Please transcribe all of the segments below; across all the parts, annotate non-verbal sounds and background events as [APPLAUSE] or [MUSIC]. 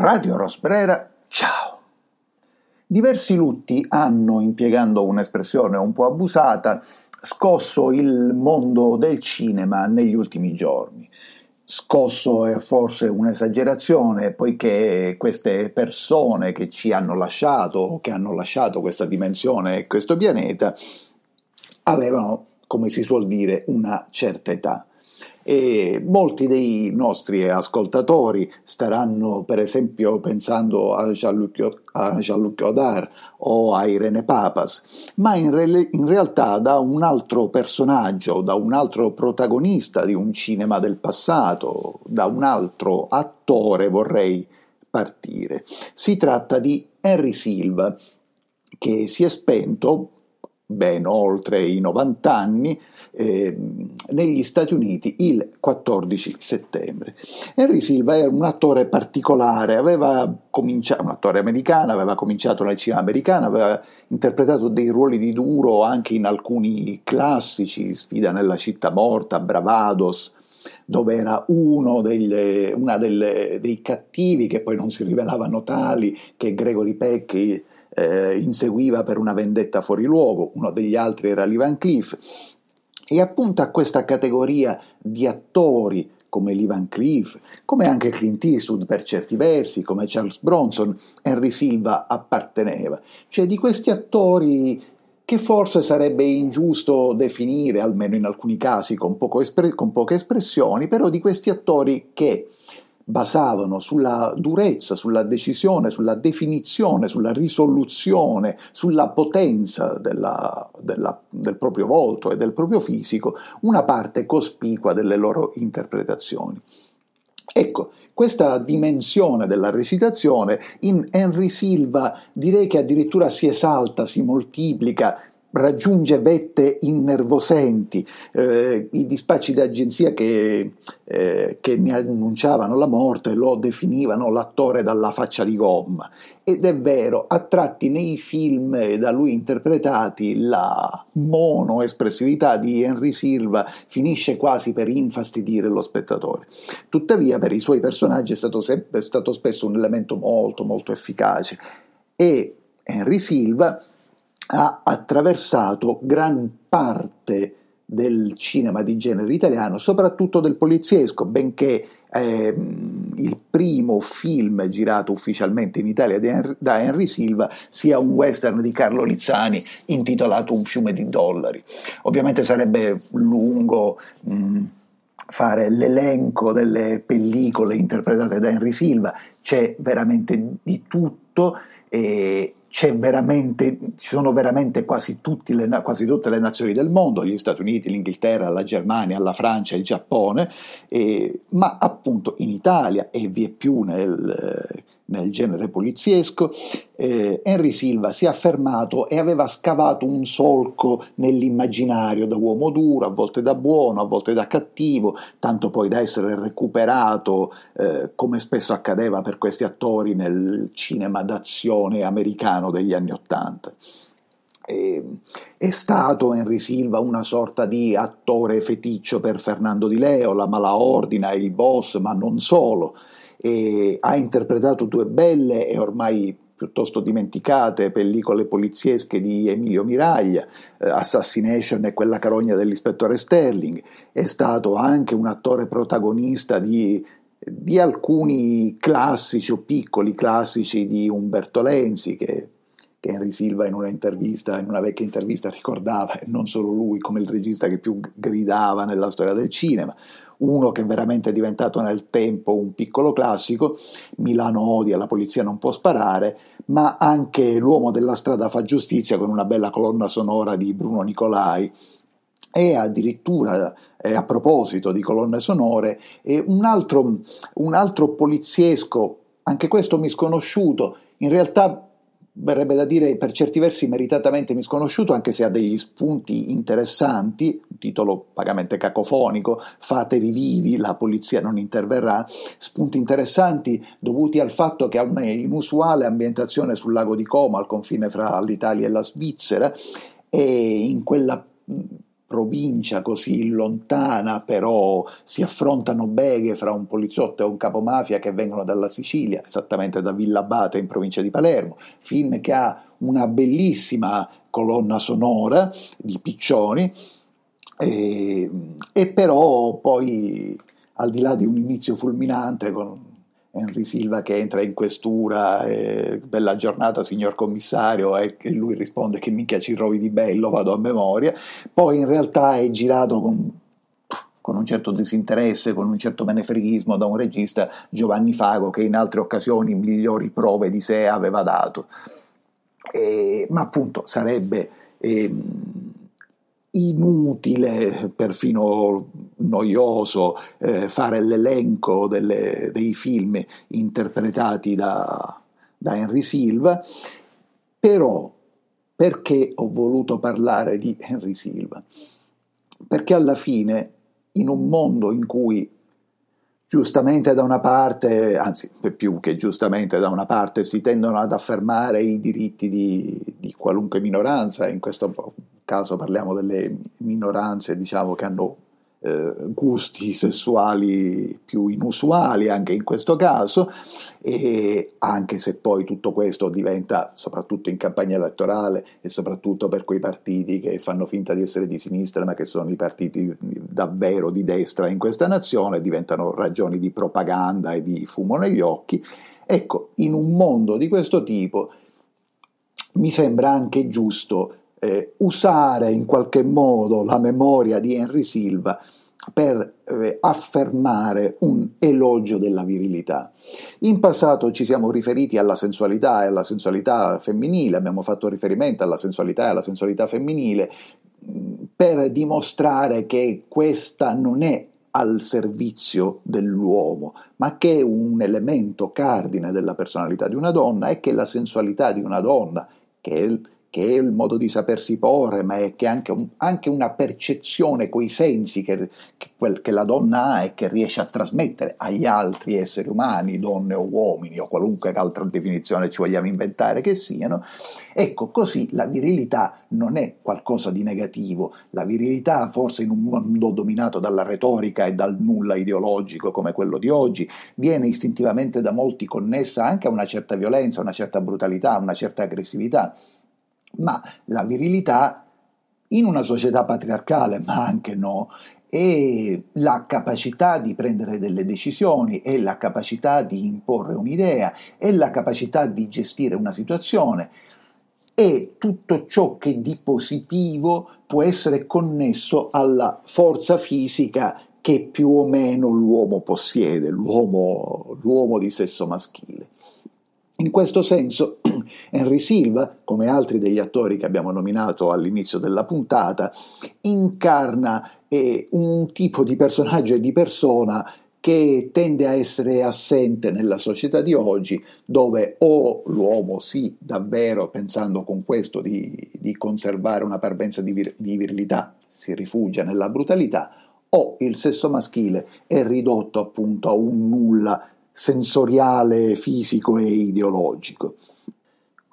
Radio Rosbrera, ciao! Diversi lutti hanno, impiegando un'espressione un po' abusata, scosso il mondo del cinema negli ultimi giorni. Scosso è forse un'esagerazione, poiché queste persone che ci hanno lasciato, o che hanno lasciato questa dimensione e questo pianeta, avevano, come si suol dire, una certa età e molti dei nostri ascoltatori staranno per esempio pensando a Jean-Luc, a Jean-Luc Godard o a Irene Papas, ma in, re- in realtà da un altro personaggio, da un altro protagonista di un cinema del passato, da un altro attore vorrei partire. Si tratta di Henry Silva, che si è spento ben oltre i 90 anni, eh, negli Stati Uniti il 14 settembre. Henry Silva era un attore particolare, aveva cominciato, un attore americano, aveva cominciato nel cinema americano, aveva interpretato dei ruoli di duro anche in alcuni classici, Sfida nella città morta, Bravados, dove era uno delle, una delle, dei cattivi che poi non si rivelavano tali, che Gregory Peck eh, inseguiva per una vendetta fuori luogo, uno degli altri era Lee Van Cleef, e appunto a questa categoria di attori come Lee Van Cleef, come anche Clint Eastwood per certi versi, come Charles Bronson, Henry Silva apparteneva, cioè di questi attori che forse sarebbe ingiusto definire, almeno in alcuni casi con, espre- con poche espressioni, però di questi attori che basavano sulla durezza, sulla decisione, sulla definizione, sulla risoluzione, sulla potenza della, della, del proprio volto e del proprio fisico, una parte cospicua delle loro interpretazioni. Ecco, questa dimensione della recitazione in Henry Silva direi che addirittura si esalta, si moltiplica, raggiunge vette innervosenti, eh, i dispacci d'agenzia che, eh, che, ne annunciavano la morte lo definivano l'attore dalla faccia di gomma ed è vero, a tratti nei film da lui interpretati la monoespressività di Henry Silva finisce quasi per infastidire lo spettatore. Tuttavia per i suoi personaggi è stato, sempre, è stato spesso un elemento molto molto efficace e Henry Silva ha attraversato gran parte del cinema di genere italiano, soprattutto del poliziesco, benché eh, il primo film girato ufficialmente in Italia da Henry Silva sia un western di Carlo Lizzani intitolato Un fiume di dollari. Ovviamente sarebbe lungo mh, fare l'elenco delle pellicole interpretate da Henry Silva, c'è veramente di tutto. E, ci sono veramente quasi, le, quasi, tutte le nazioni del mondo, gli Stati Uniti, l'Inghilterra, la Germania, la Francia, il Giappone, eh, ma appunto in Italia e vi è più nel, nel genere poliziesco, eh, Henry Silva si è affermato e aveva scavato un solco nell'immaginario da uomo duro, a volte da buono, a volte da cattivo, tanto poi da essere recuperato, eh, come spesso accadeva per questi attori nel cinema d'azione americano degli anni Ottanta. È stato Henry Silva una sorta di attore feticcio per Fernando Di Leo, la mala ordina, il boss, ma non solo ha interpretato due belle e ormai piuttosto dimenticate pellicole poliziesche di Emilio Miraglia, eh, Assassination e quella carogna dell'ispettore Sterling, è stato anche un attore protagonista di, di alcuni classici o piccoli classici di Umberto Lenzi che Henry Silva in una intervista, in una vecchia intervista ricordava, non solo lui, come il regista che più gridava nella storia del cinema, uno che veramente è diventato nel tempo un piccolo classico, Milano odia, la polizia non può sparare, ma anche L'uomo della strada fa giustizia con una bella colonna sonora di Bruno Nicolai. E addirittura, eh, a proposito di colonne sonore, un, altro, un altro poliziesco, anche questo misconosciuto, in realtà verrebbe da dire per certi versi meritatamente misconosciuto, anche se ha degli spunti interessanti, un titolo vagamente cacofonico, fatevi vivi, la polizia non interverrà, spunti interessanti dovuti al fatto che ha un'inusuale ambientazione sul lago di Como, al confine fra l'Italia e la Svizzera, e in quella provincia così lontana, però si affrontano beghe fra un poliziotto e un capomafia che vengono dalla Sicilia, esattamente da Villa Abate in provincia di Palermo, film che ha una bellissima colonna sonora di Piccioni, e, e però poi al di là di un inizio fulminante con Henry Silva che entra in questura, eh, bella giornata signor commissario, e lui risponde che mica ci trovi di bello, vado a memoria, poi in realtà è girato con, con un certo disinteresse, con un certo menefreghismo da un regista Giovanni Fago che in altre occasioni migliori prove di sé aveva dato. Eh, ma appunto sarebbe... Eh, inutile, perfino noioso, eh, fare l'elenco delle, dei film interpretati da, da Henry Silva, però perché ho voluto parlare di Henry Silva? Perché alla fine, in un mondo in cui giustamente da una parte, anzi più che giustamente da una parte, si tendono ad affermare i diritti di, di qualunque minoranza, in questo caso parliamo delle minoranze diciamo, che hanno eh, gusti sessuali più inusuali anche in questo caso, e anche se poi tutto questo diventa, soprattutto in campagna elettorale e soprattutto per quei partiti che fanno finta di essere di sinistra ma che sono i partiti davvero di destra in questa nazione, diventano ragioni di propaganda e di fumo negli occhi. Ecco, in un mondo di questo tipo mi sembra anche giusto eh, usare in qualche modo la memoria di Henry Silva per eh, affermare un elogio della virilità. In passato ci siamo riferiti alla sensualità e alla sensualità femminile, abbiamo fatto riferimento alla sensualità e alla sensualità femminile mm, per dimostrare che questa non è al servizio dell'uomo, ma che è un elemento cardine della personalità di una donna e che la sensualità di una donna, che è che è il modo di sapersi porre, ma è che anche, un, anche una percezione coi sensi che, che, che, la donna ha e che riesce a trasmettere agli altri esseri umani, donne o uomini o qualunque altra definizione ci vogliamo inventare che siano. Ecco, così la virilità non è qualcosa di negativo, la virilità forse in un mondo dominato dalla retorica e dal nulla ideologico come quello di oggi, viene istintivamente da molti connessa anche a una certa violenza, a una certa brutalità, a una certa aggressività ma la virilità in una società patriarcale, ma anche no, è la capacità di prendere delle decisioni, è la capacità di imporre un'idea, è la capacità di gestire una situazione, è tutto ciò che di positivo può essere connesso alla forza fisica che più o meno l'uomo possiede, l'uomo, l'uomo di sesso maschile. In questo senso [CLEARS THROAT] Henry Silva, come altri degli attori che abbiamo nominato all'inizio della puntata, incarna eh, un tipo di personaggio e di persona che tende a essere assente nella società di oggi, dove o l'uomo sì, davvero pensando con questo di, di conservare una parvenza di, vir- di virilità, si rifugia nella brutalità, o il sesso maschile è ridotto appunto a un nulla sensoriale, fisico e ideologico.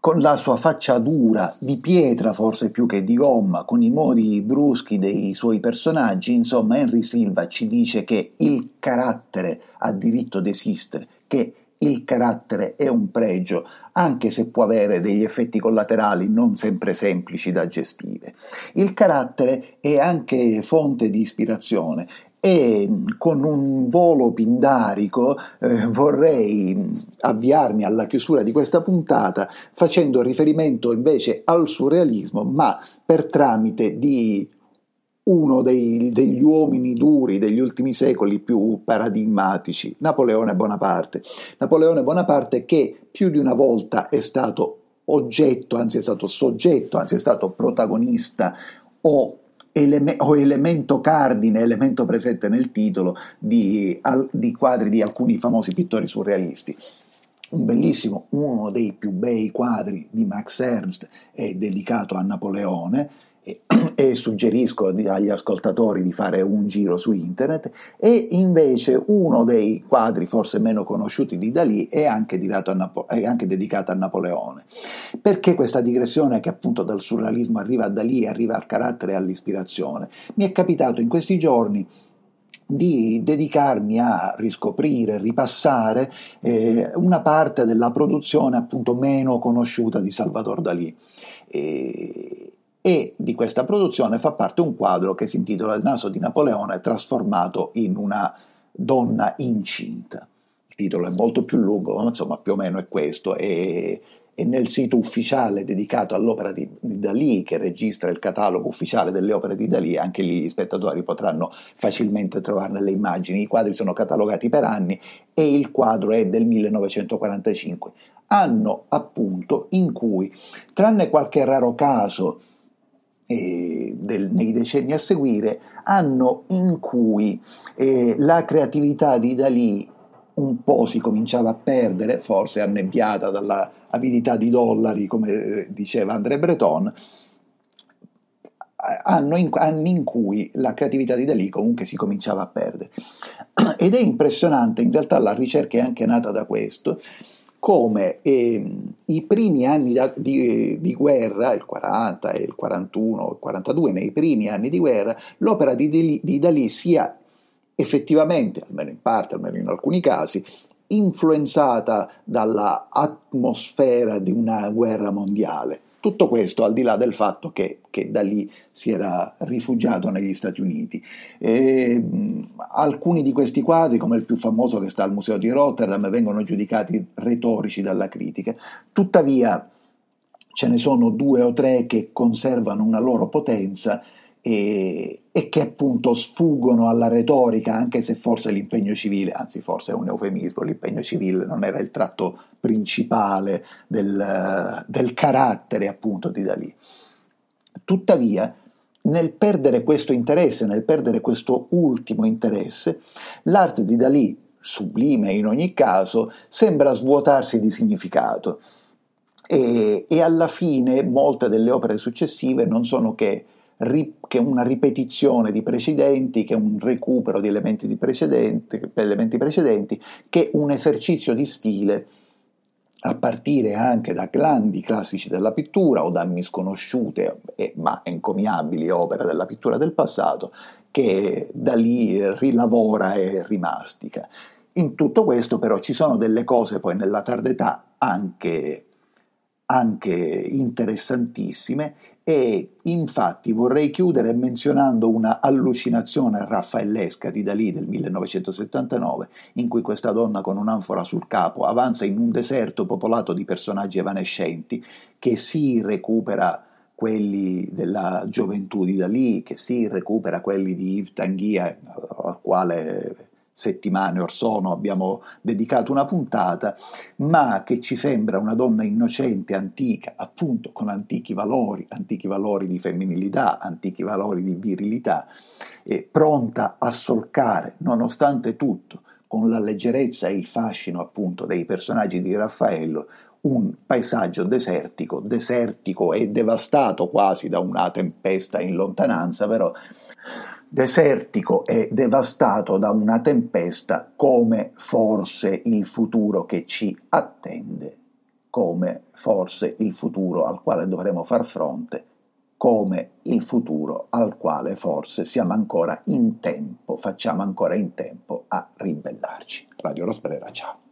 Con la sua faccia dura, di pietra forse più che di gomma, con i modi bruschi dei suoi personaggi, insomma Henry Silva ci dice che il carattere ha diritto di esistere, che il carattere è un pregio, anche se può avere degli effetti collaterali non sempre semplici da gestire. Il carattere è anche fonte di ispirazione e con un volo pindarico eh, vorrei avviarmi alla chiusura di questa puntata facendo riferimento invece al surrealismo, ma per tramite di uno dei, degli uomini duri degli ultimi secoli più paradigmatici, Napoleone Bonaparte. Napoleone Bonaparte che più di una volta è stato oggetto, anzi è stato soggetto, anzi è stato protagonista o eleme- o elemento cardine, elemento presente nel titolo di, al, di quadri di alcuni famosi pittori surrealisti. Un bellissimo, uno dei più bei quadri di Max Ernst è dedicato a Napoleone e, [CLEARS THROAT] e suggerisco agli ascoltatori di fare un giro su internet, e invece uno dei quadri forse meno conosciuti di Dalì è anche, Napo- è anche dedicato a Napoleone. Perché questa digressione che appunto dal surrealismo arriva a Dalì, arriva al carattere e all'ispirazione? Mi è capitato in questi giorni di dedicarmi a riscoprire, ripassare eh, una parte della produzione appunto meno conosciuta di Salvador Dalì. E, e di questa produzione fa parte un quadro che si intitola Il naso di Napoleone trasformato in una donna incinta. Il titolo è molto più lungo, ma insomma più o meno è questo. E, e nel sito ufficiale dedicato all'opera di, di Dalì, che registra il catalogo ufficiale delle opere di Dalì, anche lì gli spettatori potranno facilmente trovarne le immagini. I quadri sono catalogati per anni e il quadro è del 1945, anno appunto in cui, tranne qualche raro caso, eh, del, nei decenni a seguire, anno in cui eh, la creatività di Dalì un po' si cominciava a perdere, forse annebbiata dalla avidità di dollari, come eh, diceva André Breton, in, anni in cui la creatività di Dalì comunque si cominciava a perdere. [CLEARS THROAT] Ed è impressionante, in realtà la ricerca è anche nata da questo, come eh, i primi anni di, di, guerra, il 40, il 41, il 42, nei primi anni di guerra, l'opera di, di, Dalì sia effettivamente, almeno in parte, almeno in alcuni casi, influenzata dalla atmosfera di una guerra mondiale. Tutto questo al di là del fatto che, che da lì si era rifugiato negli Stati Uniti. E, alcuni di questi quadri, come il più famoso che sta al Museo di Rotterdam, vengono giudicati retorici dalla critica. Tuttavia ce ne sono due o tre che conservano una loro potenza e, e, che appunto sfuggono alla retorica, anche se forse l'impegno civile, anzi forse è un eufemismo, l'impegno civile non era il tratto principale del, del carattere appunto di Dalì. Tuttavia, nel perdere questo interesse, nel perdere questo ultimo interesse, l'arte di Dalì, sublime in ogni caso, sembra svuotarsi di significato. E, e alla fine molte delle opere successive non sono che che una ripetizione di precedenti, che un recupero di elementi, precedenti, elementi precedenti, che un esercizio di stile a partire anche da grandi classici della pittura o da misconosciute eh, ma encomiabili opere della pittura del passato, che da lì rilavora e rimastica. In tutto questo però ci sono delle cose poi nella tarda età anche anche interessantissime e infatti vorrei chiudere menzionando una allucinazione raffaellesca di Dalì del 1979 in cui questa donna con un'anfora sul capo avanza in un deserto popolato di personaggi evanescenti che si recupera quelli della gioventù di Dalì, che si recupera quelli di Yves Tanguy al quale settimane or sono abbiamo dedicato una puntata, ma che ci sembra una donna innocente, antica, appunto con antichi valori, antichi valori di femminilità, antichi valori di virilità, e pronta a solcare, nonostante tutto, con la leggerezza e il fascino appunto dei personaggi di Raffaello, un paesaggio desertico, desertico e devastato quasi da una tempesta in lontananza, però desertico e devastato da una tempesta come forse il futuro che ci attende, come forse il futuro al quale dovremo far fronte, come il futuro al quale forse siamo ancora in tempo, facciamo ancora in tempo a ribellarci. Radio Rosbrera, ciao.